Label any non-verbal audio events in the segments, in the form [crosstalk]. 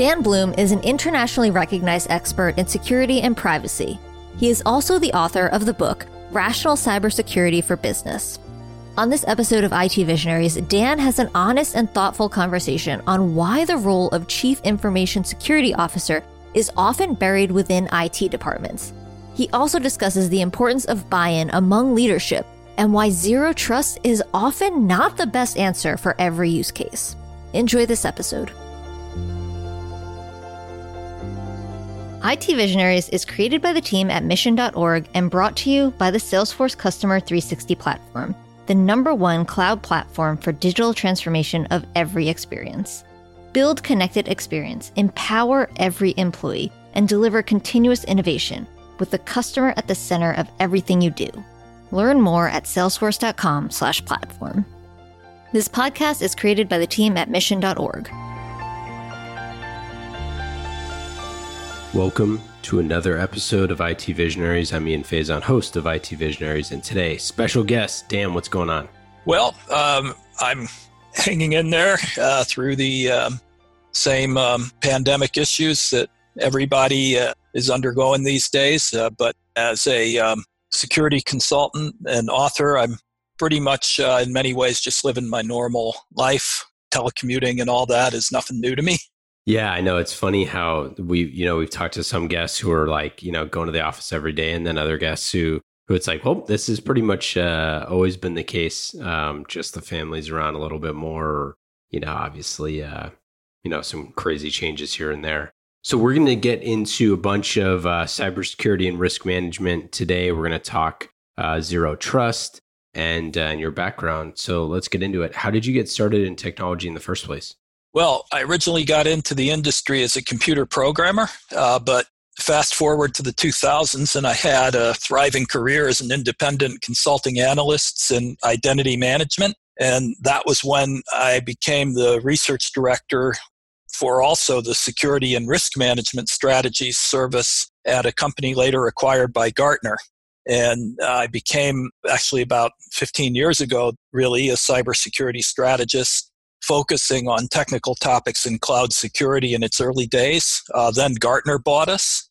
Dan Blum is an internationally recognized expert in security and privacy. He is also the author of the book Rational Cybersecurity for Business. On this episode of IT Visionaries, Dan has an honest and thoughtful conversation on why the role of Chief Information Security Officer is often buried within IT departments. He also discusses the importance of buy in among leadership and why zero trust is often not the best answer for every use case. Enjoy this episode. IT Visionaries is created by the team at mission.org and brought to you by the Salesforce Customer 360 platform, the number one cloud platform for digital transformation of every experience. Build connected experience, empower every employee, and deliver continuous innovation with the customer at the center of everything you do. Learn more at salesforce.com/platform. This podcast is created by the team at mission.org. Welcome to another episode of IT Visionaries. I'm Ian Faison, host of IT Visionaries, and today, special guest, Dan, what's going on? Well, um, I'm hanging in there uh, through the um, same um, pandemic issues that everybody uh, is undergoing these days. Uh, but as a um, security consultant and author, I'm pretty much, uh, in many ways, just living my normal life. Telecommuting and all that is nothing new to me. Yeah, I know. It's funny how we, you know, we've talked to some guests who are like, you know, going to the office every day, and then other guests who, who it's like, well, this has pretty much uh, always been the case. Um, just the families around a little bit more, you know, obviously, uh, you know, some crazy changes here and there. So we're going to get into a bunch of uh, cybersecurity and risk management today. We're going to talk uh, zero trust and, uh, and your background. So let's get into it. How did you get started in technology in the first place? Well, I originally got into the industry as a computer programmer, uh, but fast forward to the 2000s, and I had a thriving career as an independent consulting analyst in identity management. And that was when I became the research director for also the security and risk management strategies service at a company later acquired by Gartner. And I became actually about 15 years ago, really, a cybersecurity strategist focusing on technical topics in cloud security in its early days. Uh, then Gartner bought us.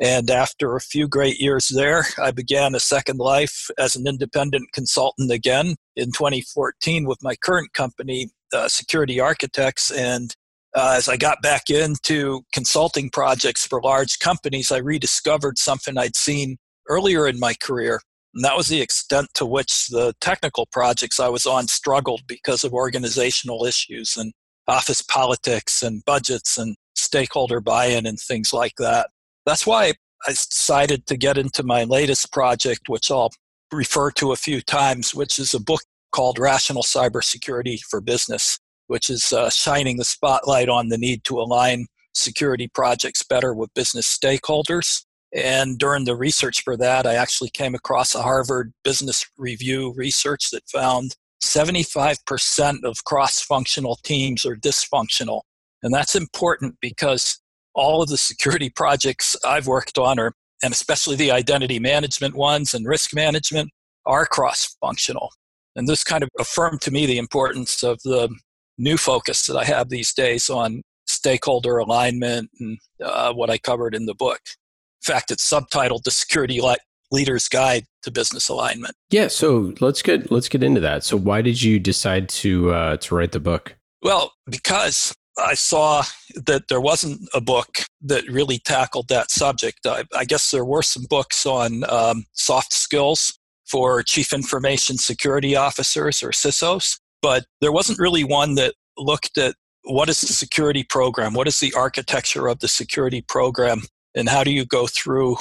And after a few great years there, I began a second life as an independent consultant again in 2014 with my current company, uh, Security Architects. And uh, as I got back into consulting projects for large companies, I rediscovered something I'd seen earlier in my career and that was the extent to which the technical projects I was on struggled because of organizational issues and office politics and budgets and stakeholder buy in and things like that. That's why I decided to get into my latest project, which I'll refer to a few times, which is a book called Rational Cybersecurity for Business, which is uh, shining the spotlight on the need to align security projects better with business stakeholders and during the research for that, I actually came across a Harvard Business Review research that found 75% of cross functional teams are dysfunctional. And that's important because all of the security [laughs] projects I've worked on are, and especially the identity management ones and risk management, are cross functional. And this kind of affirmed to me the importance of the new focus that I have these days on stakeholder alignment and uh, what I covered in the book. In fact, it's subtitled "The Security Leader's Guide to Business Alignment." Yeah, so let's get let's get into that. So, why did you decide to uh, to write the book? Well, because I saw that there wasn't a book that really tackled that subject. I, I guess there were some books on um, soft skills for chief information security officers or CISOs, but there wasn't really one that looked at what is the security program, what is the architecture of the security program and how do you go through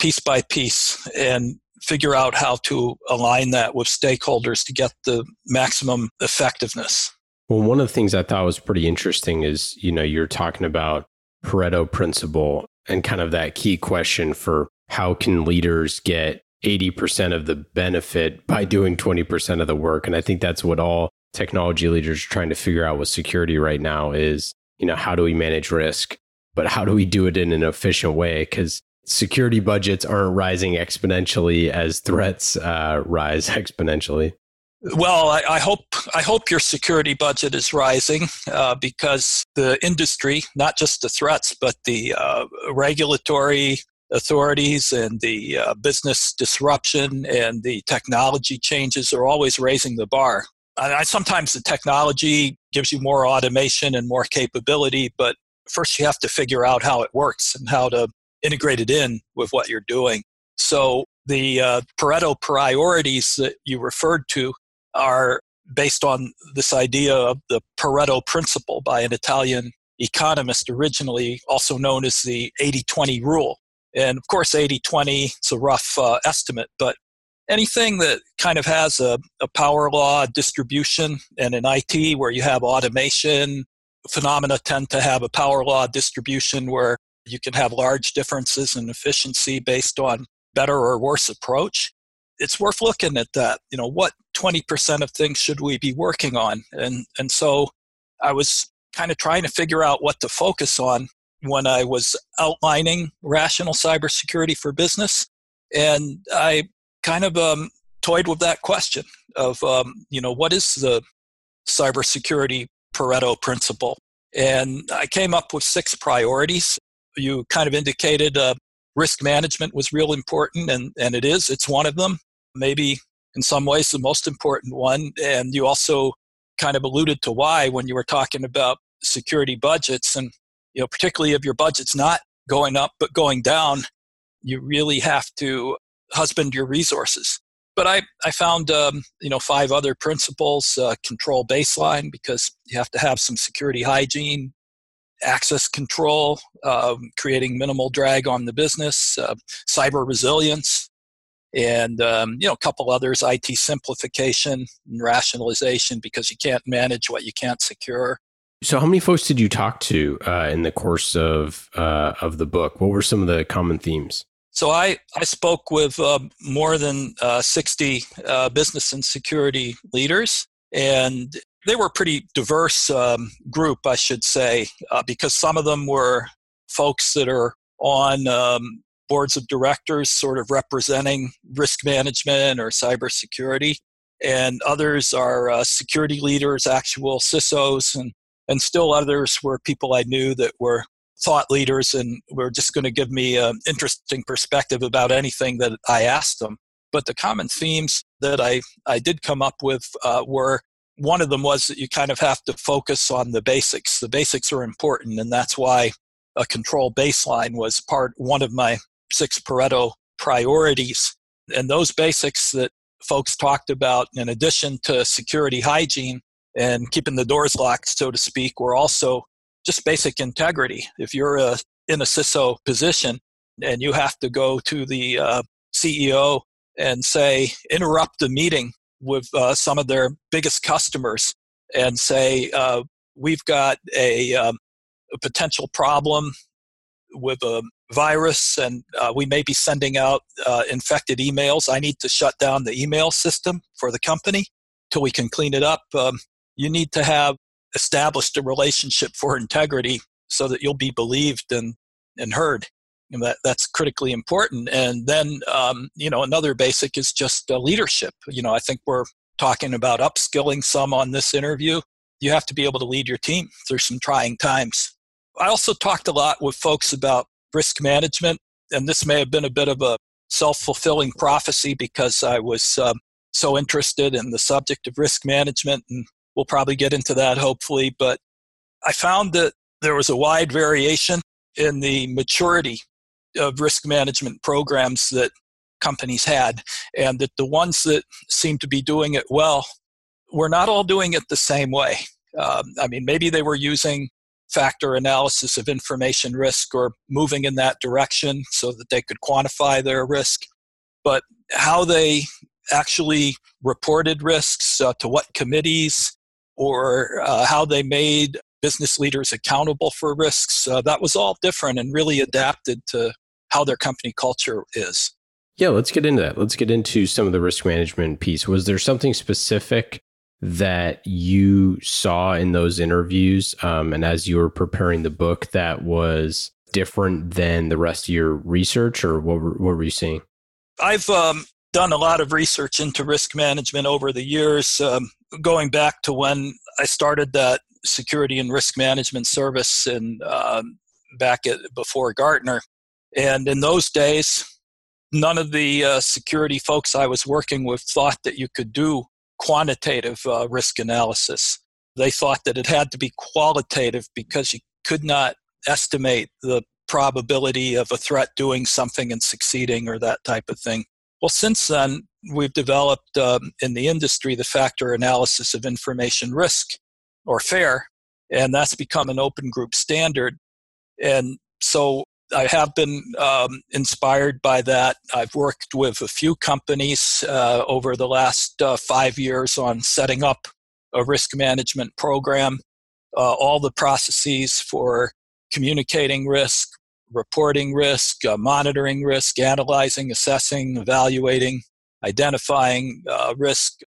piece by piece and figure out how to align that with stakeholders to get the maximum effectiveness? Well one of the things i thought was pretty interesting is you know you're talking about pareto principle and kind of that key question for how can leaders get 80% of the benefit by doing 20% of the work? And i think that's what all technology leaders are trying to figure out with security right now is you know how do we manage risk but how do we do it in an efficient way? Because security budgets aren't rising exponentially as threats uh, rise [laughs] exponentially. Well, I, I, hope I hope your security budget is rising uh, because the industry, not just the threats, but the uh, regulatory authorities and the uh, business disruption and the technology changes are always raising the bar. I, sometimes the technology gives you more automation and more capability, but first you have to figure out how it works and how to integrate it in with what you're doing. So the uh, Pareto priorities that you referred to are based on this idea of the Pareto principle by an Italian economist originally, also known as the 80 20 rule. And of course, 80 20 is a rough uh, estimate, but anything that kind of has a, a power law distribution and in IT where you have automation, phenomena tend to have a power law distribution where you can have large differences in efficiency based on better or worse approach it's worth looking at that. You know, what 20% of things should we be working on? And and so I was kind of trying to figure out what to focus on when I was outlining rational cybersecurity for business, and I kind of um, toyed with that question of um, you know what is the cybersecurity Pareto principle, and I came up with six priorities. You kind of indicated uh, risk management was real important, and, and it is. It's one of them maybe in some ways the most important one. And you also kind of alluded to why when you were talking about security budgets and you know particularly if your budget's not going up but going down you really have to husband your resources but i, I found um, you know five other principles uh, control baseline because you have to have some security hygiene access control um, creating minimal drag on the business uh, cyber resilience and um, you know a couple others it simplification and rationalization because you can't manage what you can't secure. So how many folks did you talk to uh, in the course of uh, of the book? What were some of the common themes so i i spoke with uh, more than uh, 60 uh, business and security leaders and they were a pretty diverse um, group i should say uh, because some of them were folks that are on um, boards of directors sort of representing risk management or cybersecurity. And others are uh, security leaders, actual CISOs, and, and still others were people I knew that were thought leaders and were just going to give me an interesting perspective about anything that I asked them. But the common themes that I, I did come up with uh, were one of them was that you kind of have to focus on the basics. The basics are important, and that's why a control baseline was part one of my six Pareto priorities. And those basics that folks talked about, in addition to security hygiene and keeping the doors locked, so to speak, were also just basic integrity. If you're a, in a CISO position and you have to go to the uh, CEO and say, interrupt the meeting with uh, some of their biggest customers and say, uh, we've got a, um, a potential problem with a virus and uh, we may be sending out uh, infected emails. I need to shut down the email system for the company till we can clean it up. Um, you need to have established a relationship for integrity so that you'll be believed and, and heard. And that, that's critically important. And then, um, you know, another basic is just uh, leadership. You know, I think we're talking about upskilling some on this interview. You have to be able to lead your team through some trying times. I also talked a lot with folks about risk management, and this may have been a bit of a self fulfilling prophecy because I was um, so interested in the subject of risk management, and we'll probably get into that hopefully. But I found that there was a wide variation in the maturity of risk management programs that companies had, and that the ones that seemed to be doing it well were not all doing it the same way. Um, I mean, maybe they were using factor analysis of information risk or moving in that direction so that they could quantify their risk. But how they actually reported risks uh, to what committees or uh, how they made business leaders accountable for risks, uh, that was all different and really adapted to how their company culture is. Yeah, let's get into that. Let's get into some of the risk management piece. Was there something specific that you saw in those interviews um, and as you were preparing the book that was different than the rest of your research or what were, what were you seeing i've um, done a lot of research into risk management over the years, um, going back to when I started that security and risk management service and um, back at before Gartner. And in those days, none of the uh, security folks I was working with thought that you could do quantitative uh, risk analysis. They thought that it had to be qualitative because you could not estimate the probability of a threat doing something and succeeding or that type of thing. Well, since then, we've developed um, in the industry the factor analysis of information risk, or FAIR, and that's become an open group standard. And so I have been um, inspired by that. I've worked with a few companies uh, over the last uh, five years on setting up a risk management program, uh, all the processes for communicating risk, reporting risk, uh, monitoring risk, analyzing, assessing, evaluating, identifying uh, risk,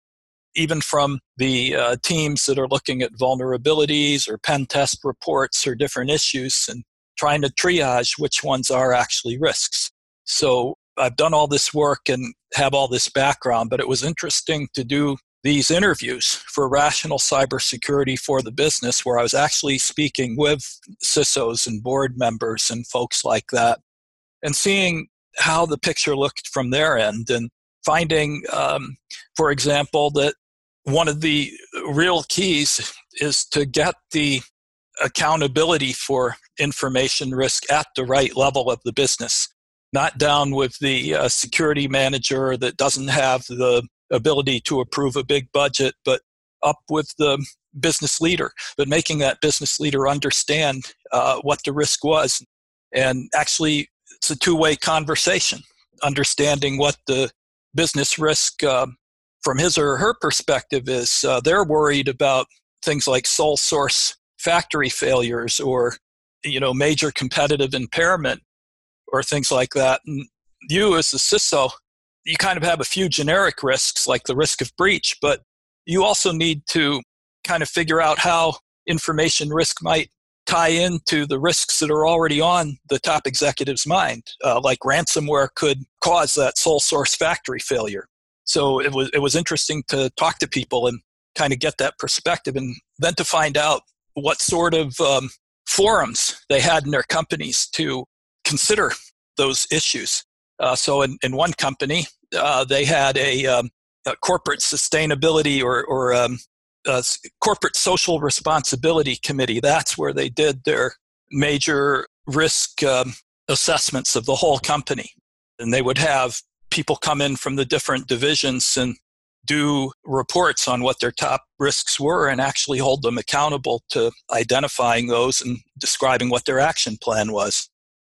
even from the uh, teams that are looking at vulnerabilities or pen test reports or different issues and trying to triage which ones are actually risks. So I've done all this work and have all this background, but it was interesting to do these interviews for rational cybersecurity for the business, where I was actually speaking with CISOs and board members and folks like that, and seeing how the picture looked from their end, and finding, um, for example, that one of the real keys is to get the accountability for information risk at the right level of the business, not down with the uh, security manager that doesn't have the ability to approve a big budget, but up with the business leader, but making that business leader understand uh, what the risk was. And actually, it's a two way conversation, understanding what the business risk uh, from his or her perspective is. Uh, they're worried about things like sole source factory failures or you know major competitive impairment or things like that and you as a ciso you kind of have a few generic risks like the risk of breach, but you also need to kind of figure out how information risk might tie into the risks that are already on the top executive's mind, uh, like ransomware could cause that sole source factory failure. So it was it was interesting to talk to people and kind of get that perspective, and then to find out what sort of um, forums they had in their companies to consider those issues. Uh, so in, in one company, uh, they had a, um, a, corporate sustainability or, or um, corporate social responsibility committee. That's where they did their major risk um, assessments of the whole company. And they would have people come in from the different divisions and do reports on what their top risks were and actually hold them accountable to identifying those and describing what their action plan was.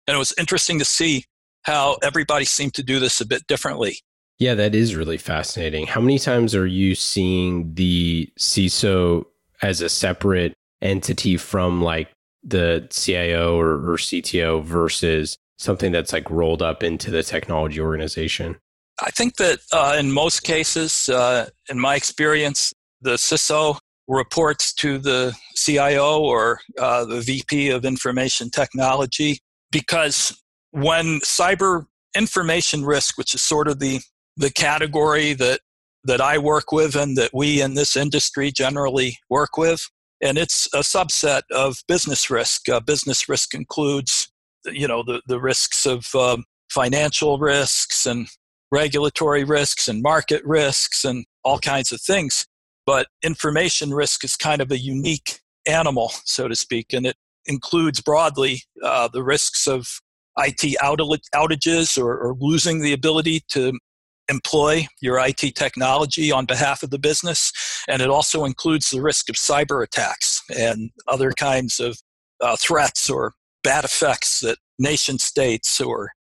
And it was interesting to see how everybody seemed to do this a bit differently. Yeah, that is really fascinating. How many times are you seeing the CISO as a separate entity from like the CIO or, or CTO versus something that's like rolled up into the technology organization? I think that uh, in most cases, uh, in my experience, the CISO reports to the CIO or uh, the VP of Information Technology because when cyber information risk, which is sort of the, the category that, that I work with and that we in this industry generally work with, and it's a subset of business risk. Uh, business risk includes, you know, the, the risks of um, financial risks and regulatory risks and market risks and all kinds of things. But information risk is kind of a unique animal, so to speak, and it includes broadly uh, the risks of IT outages or, or losing the ability to employ your IT technology on behalf of the business. And it also includes the risk of cyber attacks and other kinds of uh, threats or bad effects that nation states or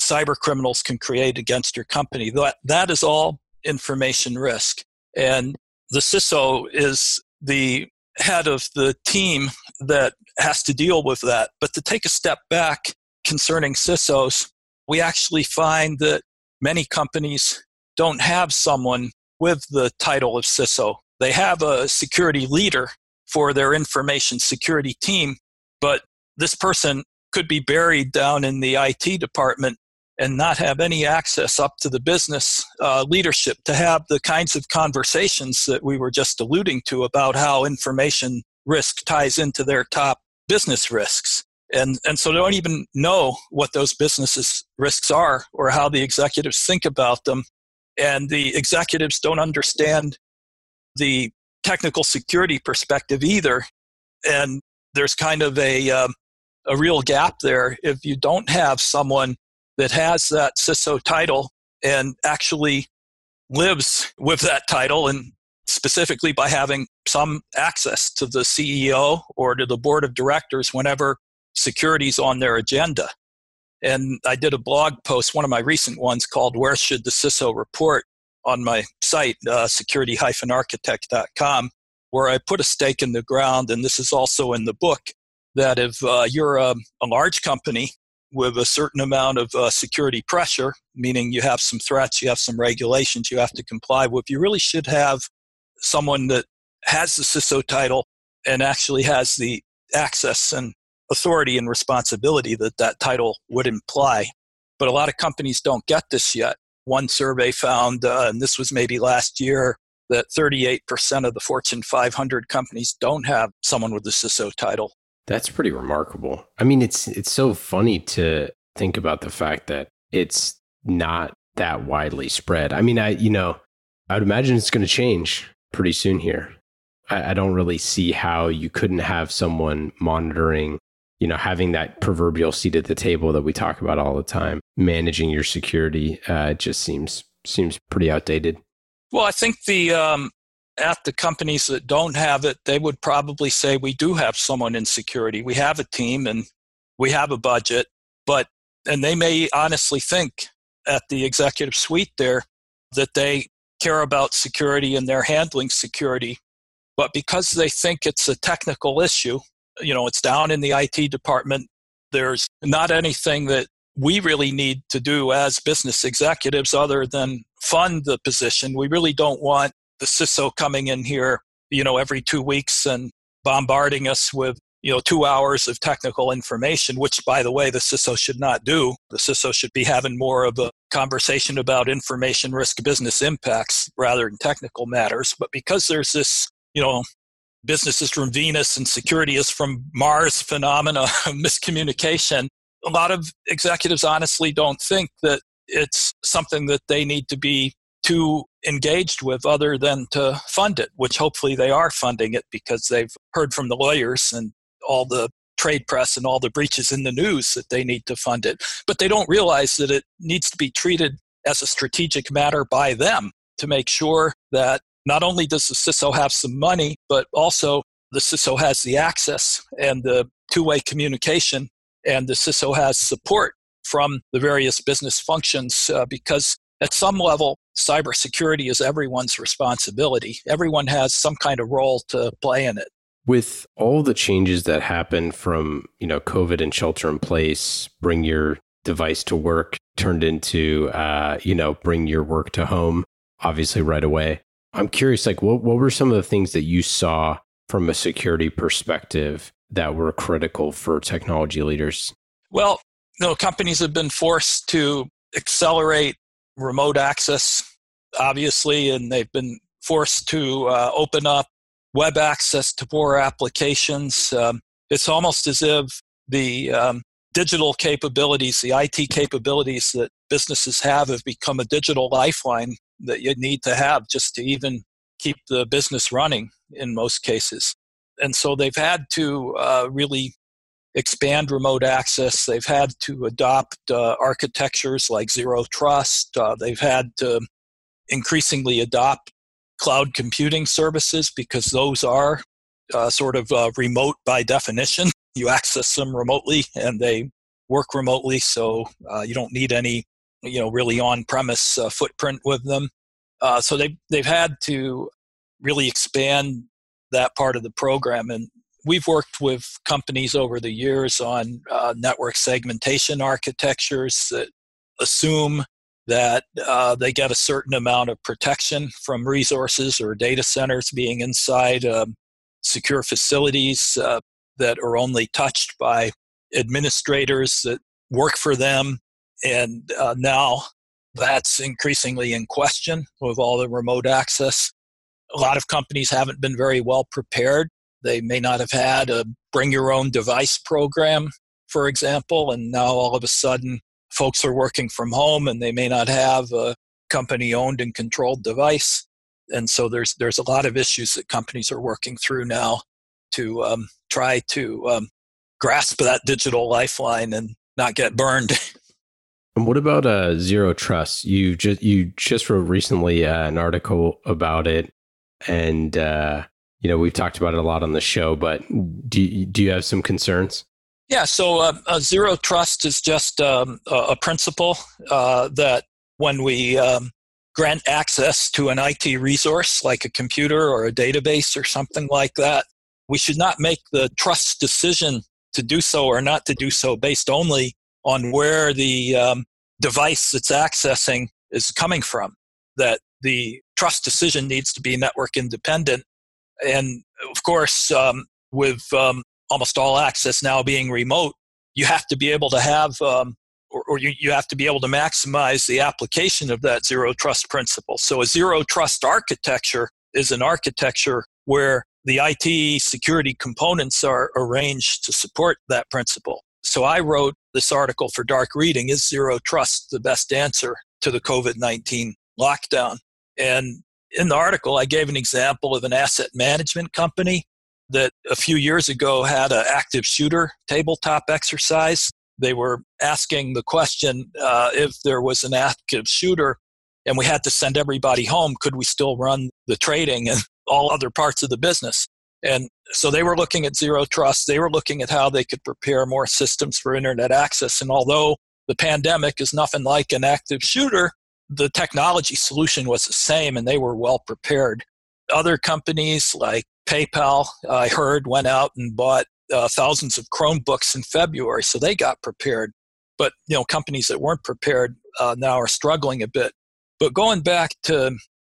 cyber criminals can create against your company. That, that is all information risk. And the CISO is the head of the team that has to deal with that. But to take a step back concerning CISOs, we actually find that many companies don't have someone with the title of CISO. They have a security leader for their information security team, but this person could be buried down in the IT department and not have any access up to the business uh, leadership to have the kinds of conversations that we were just alluding to about how information risk ties into their top business risks. And, and so don't even know what those businesses risks are or how the executives think about them. And the executives don't understand the technical security perspective either. And there's kind of a, um, a real gap there if you don't have someone that has that CISO title and actually lives with that title and specifically by having some access to the CEO or to the board of directors whenever security is on their agenda. And I did a blog post, one of my recent ones called Where Should the CISO Report on my site, uh, security-architect.com, where I put a stake in the ground, and this is also in the book, that if uh, you're a, a, large company with a certain amount of uh, security pressure, meaning you have some threats, you have some regulations you have to comply with, you really should have someone that has the CISO title and actually has the access and authority and responsibility that that title would imply. But a lot of companies don't get this yet. One survey found, uh, and this was maybe last year, that 38% of the Fortune 500 companies don't have someone with the CISO title. That's pretty remarkable. I mean, it's it's so funny to think about the fact that it's not that widely spread. I mean, I you know, I would imagine it's going to change pretty soon here. I, I don't really see how you couldn't have someone monitoring, you know, having that proverbial seat at the table that we talk about all the time, managing your security. Uh, just seems seems pretty outdated. Well, I think the um, at the companies that don't have it, they would probably say we do have someone in security. We have a team and we have a budget, but and they may honestly think at the executive suite there that they care about security and they're handling security. But because they think it's a technical issue, you know, it's down in the IT department, there's not anything that we really need to do as business executives other than fund the position. We really don't want the CISO coming in here, you know, every two weeks and bombarding us with, you know, two hours of technical information, which, by the way, the CISO should not do. The CISO should be having more of a conversation about information risk business impacts rather than technical matters. But because there's this, you know, business is from Venus and security is from Mars phenomena of [laughs] miscommunication, a lot of executives honestly don't think that it's something that they need to be too engaged with other than to fund it, which hopefully they are funding it because they've heard from the lawyers and all the trade press and all the breaches in the news that they need to fund it. But they don't realize that it needs to be treated as a strategic matter by them to make sure that not only does the CISO have some money, but also the CISO has the access and the two way communication, and the CISO has support from the various business functions uh, because at some level, cybersecurity is everyone's responsibility. Everyone has some kind of role to play in it. With all the changes that happen from, you know, COVID and shelter in place, bring your device to work turned into, uh, you know, bring your work to home, obviously right away. I'm curious, like, what, what were some of the things that you saw from a security perspective that were critical for technology leaders? Well, you know, companies have been forced to accelerate remote access, obviously, and they've been forced to uh, open up web access to more applications. Um, it's almost as if the um, digital capabilities, the IT capabilities that businesses have, have become a digital lifeline that you need to have just to even keep the business running in most cases. And so they've had to uh, really expand remote access. They've had to adopt uh, architectures like zero trust. Uh, they've had to increasingly adopt cloud computing services because those are uh, sort of uh, remote by definition. [laughs] You access them remotely and they work remotely, so uh, you don't need any, you know, really on-premise uh, footprint with them. so they've they've had to really expand that part of the program and we've worked with companies over the years on uh, network segmentation architectures that assume that uh, they get a certain amount of protection from resources or data centers being inside um, secure facilities uh, that are only touched by administrators that work for them And uh, now that's increasingly in question with all the remote access. A lot of companies haven't been very well prepared. They may not have had a bring your own device program, for example, and now all of a sudden folks are working from home and they may not have a company owned and controlled device. And so there's there's a lot of issues that companies are working through now to um, try to um, grasp that digital lifeline and not get burned. [laughs] And what about uh, zero trust? You just you just wrote recently uh, an article about it, and uh, you know we've talked about it a lot on the show. But do you, do you have some concerns? Yeah. So uh, zero trust is just um, a principle uh, that when we um, grant access to an IT resource like a computer or a database or something like that, we should not make the trust decision to do so or not to do so based only on where the um, device that's accessing is coming from. That the trust decision needs to be network independent. And of course, um, with um, almost all access now being remote, you have to be able to have, um, or, or you, you have to be able to maximize the application of that zero trust principle. So a zero trust architecture is an architecture where the IT security components are arranged to support that principle. So I wrote this article for Dark Reading Is Zero Trust the Best Answer to the COVID 19 Lockdown? And in the article, I gave an example of an asset management company that a few years ago had an active shooter tabletop exercise. They were asking the question uh, if there was an active shooter and we had to send everybody home, could we still run the trading and all other parts of the business? And so they were looking at zero trust. They were looking at how they could prepare more systems for internet access. And although the pandemic is nothing like an active shooter, the technology solution was the same and they were well prepared. Other companies like PayPal, I heard, went out and bought uh, thousands of Chromebooks in February, so they got prepared. But you know, companies that weren't prepared uh, now are struggling a bit. But going back to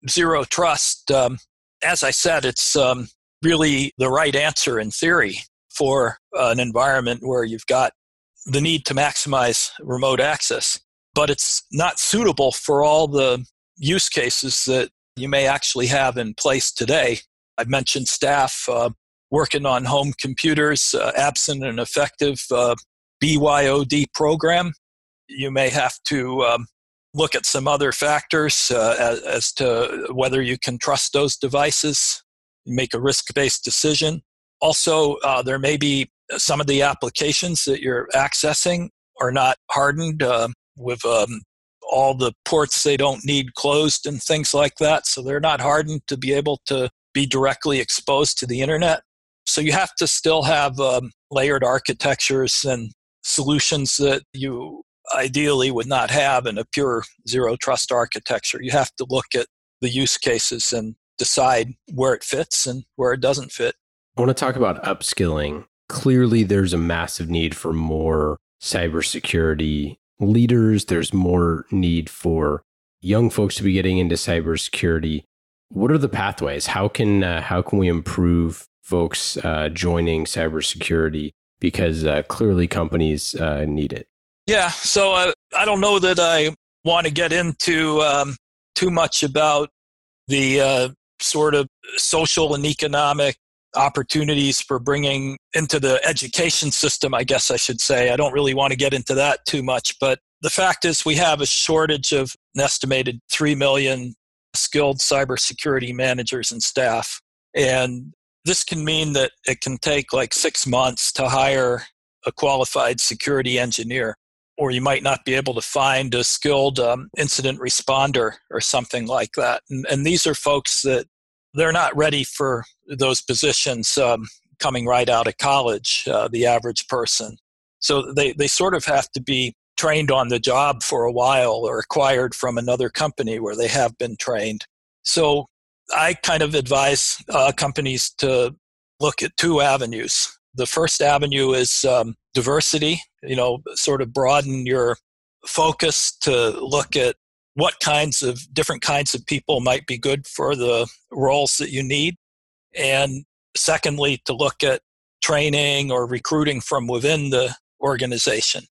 zero trust, um, as I said, it's um, really the right answer in theory for an environment where you've got the need to maximize remote access, but it's not suitable for all the use cases that you may actually have in place today. I've mentioned staff uh, working on home computers, uh, absent an effective uh, BYOD program. You may have to um, look at some other factors uh, as, as to whether you can trust those devices make a risk based decision. Also, uh, there may be some of the applications that you're accessing are not hardened uh, with um, all the ports they don't need closed and things like that. So they're not hardened to be able to be directly exposed to the internet. So you have to still have um, layered architectures and solutions that you ideally would not have in a pure zero trust architecture. You have to look at the use cases and decide where it fits and where it doesn't fit. I want to talk about upskilling. Clearly, there's a massive need for more cybersecurity leaders. There's more need for young folks to be getting into cybersecurity. What are the pathways? How can uh, how can we improve folks uh, joining cybersecurity? Because uh, clearly, companies uh, need it. Yeah. So uh, I don't know that I want to get into um, too much about the uh, sort of social and economic opportunities for bringing into the education system, I guess I should say. I don't really want to get into that too much, but the fact is we have a shortage of an estimated 3 million skilled cybersecurity managers and staff. And this can mean that it can take like six months to hire a qualified security engineer or you might not be able to find a skilled um, incident responder or something like that. And, and, these are folks that they're not ready for those positions um, coming right out of college, uh, the average person. So they, they sort of have to be trained on the job for a while or acquired from another company where they have been trained. So I kind of advise uh, companies to look at two avenues. The first avenue is um, diversity, you know, sort of broaden your focus to look at what kinds of different kinds of people might be good for the roles that you need. And secondly, to look at training or recruiting from within the organization.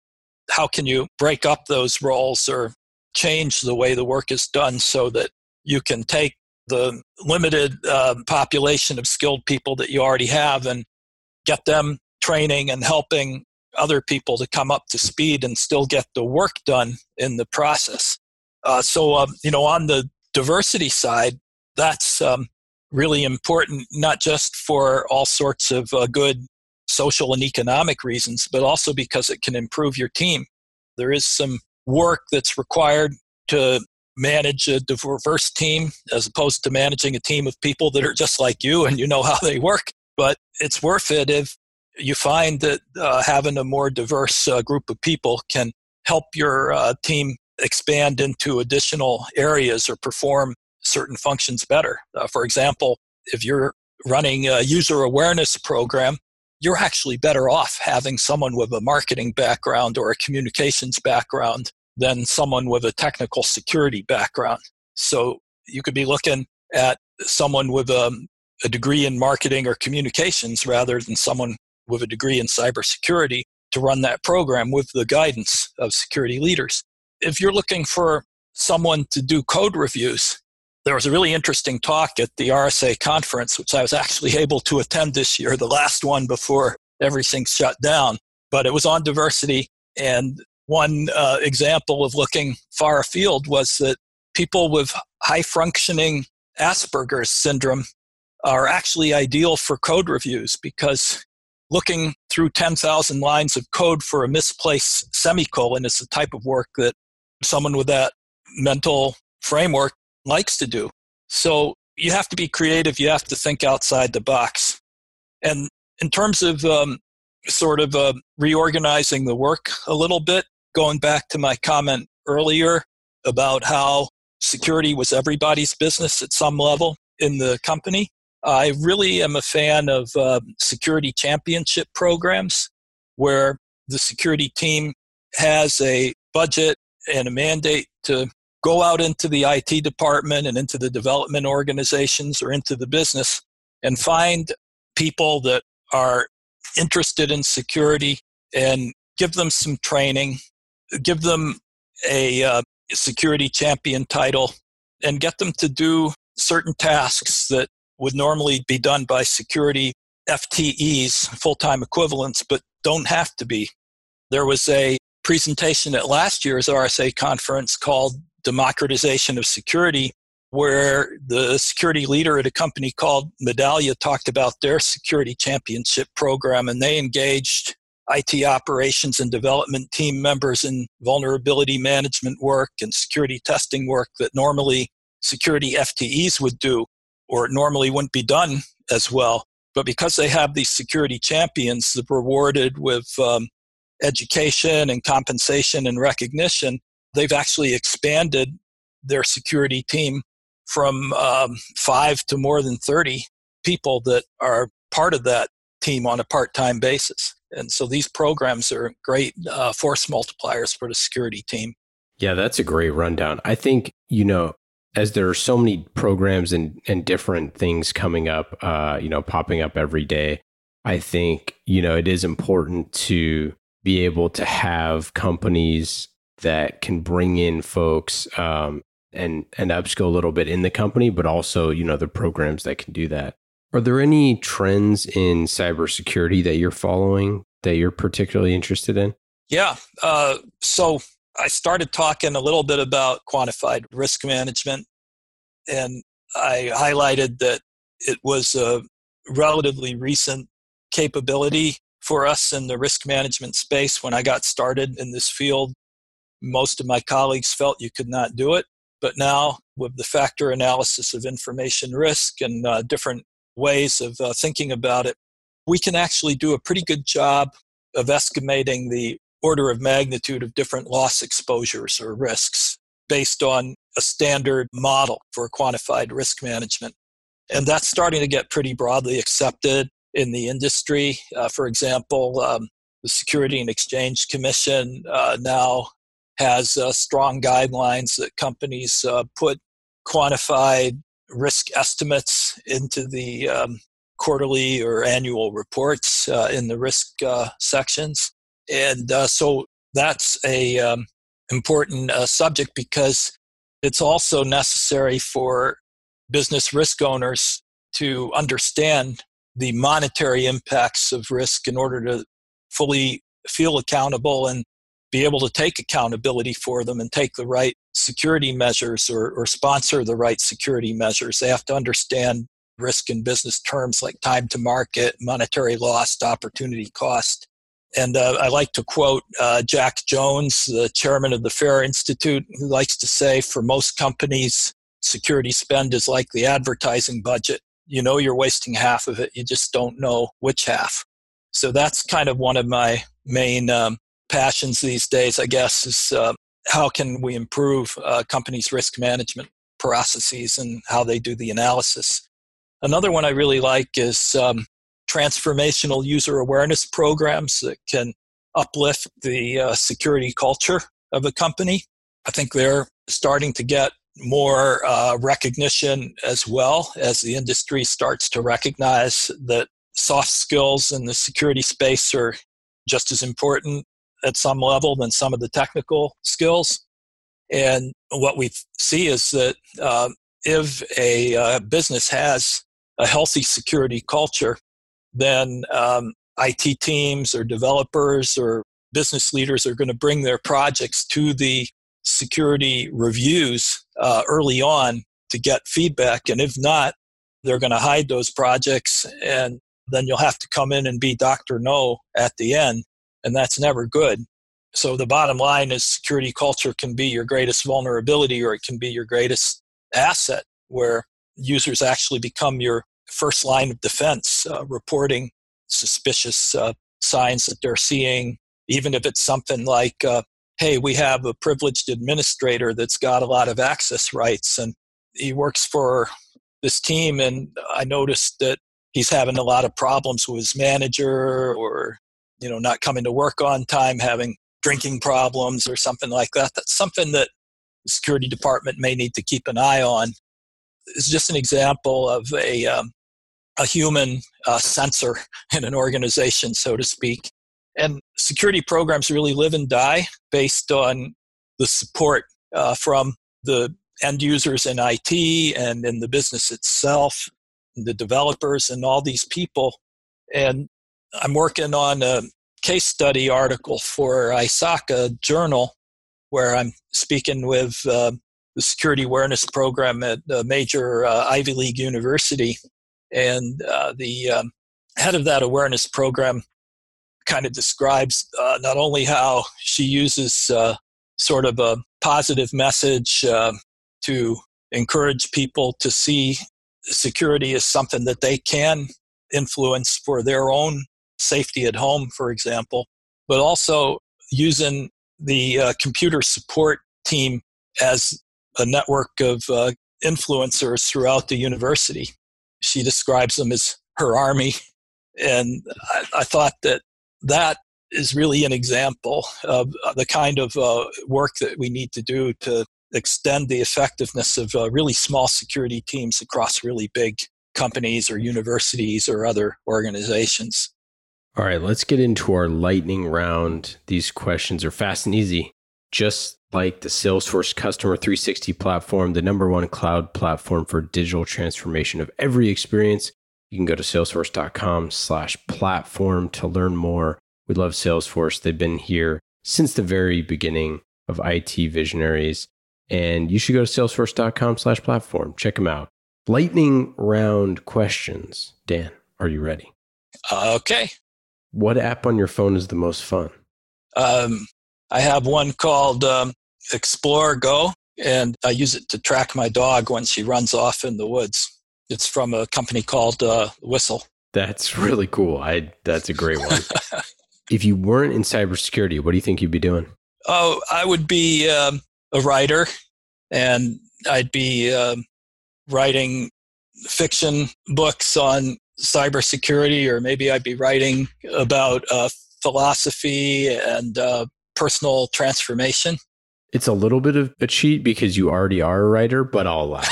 how can you break up those roles or change the way the work is done so that you can take the limited uh, population of skilled people that you already have and get them training and helping other people to come up to speed and still get the work done in the process. Uh, so, um, you know, on the diversity side, that's um, really important, not just for all sorts of uh, good social and economic reasons, but also because it can improve your team. There is some work that's required to manage a diverse team as opposed to managing a team of people that are just like you and you know how they work. But it's worth it if you find that uh, having a more diverse uh, group of people can help your uh, team expand into additional areas or perform certain functions better. Uh, for example, if you're running a user awareness program, you're actually better off having someone with a marketing background or a communications background than someone with a technical security background. So you could be looking at someone with a, a degree in marketing or communications rather than someone with a degree in cybersecurity to run that program with the guidance of security leaders. If you're looking for someone to do code reviews, there was a really interesting talk at the RSA conference, which I was actually [laughs] able to attend this year, the last one before everything shut down. But it was on diversity. And one uh, example of looking far afield was that people with high functioning Asperger's syndrome are actually ideal for code reviews because looking through 10,000 lines of code for a misplaced semicolon is the type of work that someone with that mental framework likes to do. So you have to be creative, you have to think outside the box. And in terms of um, sort of uh, reorganizing the work a little bit, going back to my comment earlier about how security was everybody's business at some level in the company, I really am a fan of uh, security championship programs where the security team has a budget and a mandate to go out into the IT department and into the development organizations or into the business and find people that are interested in security and give them some training, give them a uh, security champion title, and get them to do certain tasks that would normally be done by security FTEs, full time equivalents, but don't have to be. There was a presentation at last year's RSA conference called Democratization of Security, where the security leader at a company called Medallia talked about their security championship program, and they engaged IT operations and development team members in vulnerability management work and security testing work that normally security FTEs would do or it normally wouldn't be done as well. But because they have these security champions, they're rewarded with um, education and compensation and recognition. They've actually expanded their security team from um, five to more than 30 people that are part of that team on a part time basis. And so these programs are great uh, force multipliers for the security team. Yeah, that's a great rundown. I think, you know, as there are so many programs and, and different things coming up, uh, you know, popping up every day, I think, you know, it is important to be able to have companies that can bring in folks um, and, and upskill a little bit in the company, but also, you know, the programs that can do that. Are there any trends in cybersecurity that you're following that you're particularly interested in? Yeah. Uh, so I started talking a little bit about quantified risk management, and I highlighted that it was a relatively recent capability for us in the risk management space. When I got started in this field, most of my colleagues felt you could not do it. But now, with the factor analysis of information risk and uh, different ways of uh, thinking about it, we can actually do a pretty good job of estimating the order of magnitude of different loss exposures or risks based on a standard model for quantified risk management. And that's starting to get pretty broadly accepted in the industry. Uh, for example, um, the Security and Exchange Commission uh, now has uh, strong guidelines that companies uh, put quantified risk estimates into the um, quarterly or annual reports uh, in the risk uh, sections. And uh, so that's a um, important uh, subject because it's also necessary for business risk owners to understand the monetary impacts of risk in order to fully feel accountable and be able to take accountability for them and take the right security measures or, or sponsor the right security measures. They have to understand risk in business terms like time to market, monetary loss, opportunity cost. And uh, I like to quote uh, Jack Jones, the chairman of the FAIR Institute, who likes to say for most companies, security spend is like the advertising budget. You know you're wasting half of it, you just don't know which half. So that's kind of one of my main um, passions these days, I guess, is uh, how can we improve uh, companies' risk management processes and how they do the analysis. Another one I really like is um, transformational user awareness programs that can uplift the uh, security culture of a company. I think they're starting to get more uh, recognition as well as the industry starts to recognize that soft skills in the security space are just as important at some level than some of the technical skills. And what we see is that uh, if a uh, business has a healthy security culture, then um, IT teams or developers or business leaders are going to bring their projects to the security reviews uh, early on to get feedback. And if not, they're going to hide those projects and then you'll have to come in and be Dr. No at the end. And that's never good. So the bottom line is security culture can be your greatest vulnerability or it can be your greatest asset where users actually become your first line of defense, uh, reporting suspicious uh, signs that they're seeing, even if it's something like, uh, hey, we have a privileged administrator that's got a lot of access rights and he works for this team, and I noticed that he's having a lot of problems with his manager or you know not coming to work on time having drinking problems or something like that. That's something that the security department may need to keep an eye on. It's just an example of a um, a human uh, sensor [laughs] in an organization, so to speak. And security programs really live and die based on the support uh, from the end users in IT and in the business itself, the developers, and all these people. And I'm working on a case study article for ISACA Journal where I'm speaking with uh, the security awareness program at a major uh, Ivy League university and uh, the um, head of that awareness program kind of describes uh, not only how she uses uh, sort of a positive message uh, to encourage people to see security as something that they can influence for their own safety at home, for example, but also using the uh, computer support team as a network of uh, influencers throughout the university she describes them as her army. And I, I thought that that is really an example of the kind of uh, work that we need to do to extend the effectiveness of uh, really small security teams across really big companies or universities or other organizations. All right, let's get into our lightning round. These questions are fast and easy. Just like the Salesforce Customer 360 platform, the number one cloud platform for digital transformation of every experience. You can go to salesforce.com slash platform to learn more. We love Salesforce. They've been here since the very beginning of IT visionaries. And you should go to salesforce.com slash platform. Check them out. Lightning round questions. Dan, are you ready? Okay. What app on your phone is the most fun? Um, I have one called um, Explore Go, and I use it to track my dog when she runs off in the woods. It's from a company called uh, Whistle. That's really cool. I that's a great one. [laughs] if you weren't in cybersecurity, what do you think you'd be doing? Oh, I would be um, a writer, and I'd be um, writing fiction books on cybersecurity, or maybe I'd be writing about uh, philosophy and uh, personal transformation. It's a little bit of a cheat because you already are a writer, but I'll allow.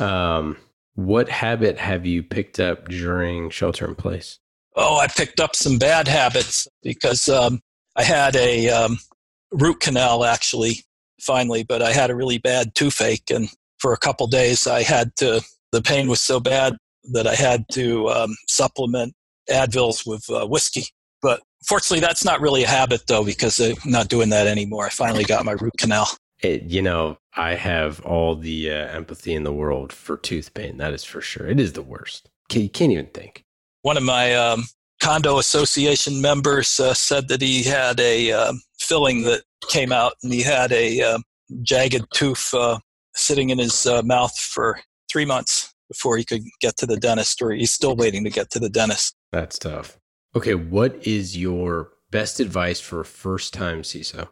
[laughs] um, what habit have you picked up during shelter in place? Oh, I picked up some bad habits because um, I had a um, root canal actually, finally, but I had a really bad toothache. And for a couple days, I had to, the pain was so bad that I had to um, supplement Advils with uh, whiskey. But fortunately, that's not really a habit though, because I'm not doing that anymore. I finally got my root canal. It, you know, I have all the uh, empathy in the world for tooth pain. That is for sure. It is the worst. You can't even think. One of my um, condo association members uh, said that he had a uh, filling that came out and he had a uh, jagged tooth uh, sitting in his uh, mouth for three months before he could get to the dentist, or he's still waiting to get to the dentist. That's tough. Okay, what is your best advice for a first time CISO?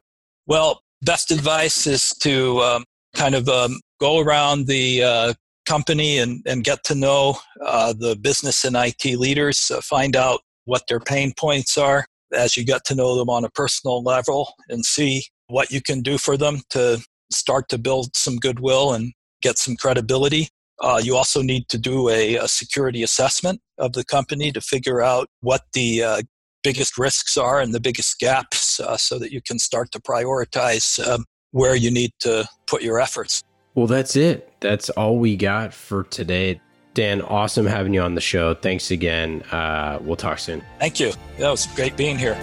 Well, best advice is to um, kind of um, go around the uh, company and, and get to know uh, the business and IT leaders, uh, find out what their pain points are as you get to know them on a personal level and see what you can do for them to start to build some goodwill and get some credibility. Uh, you also need to do a, a, security assessment of the company to figure out what the uh, biggest risks are and the biggest gaps uh, so that you can start to prioritize um, where you need to put your efforts. Well, that's it. That's all we got for today. Dan, awesome having you on the show. Thanks again. Uh, we'll talk soon. Thank you. That was great being here.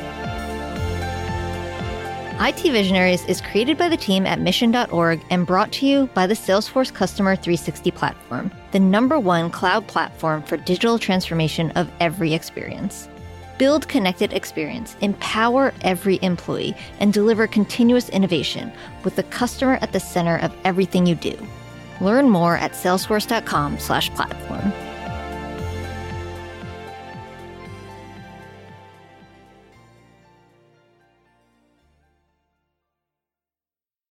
IT Visionaries is created by the team at mission.org and brought to you by the Salesforce Customer 360 platform, the number one cloud platform for digital transformation of every experience. Build connected experience, empower every employee, and deliver continuous innovation with the customer at the center of everything you do. Learn more at salesforce.com/platform.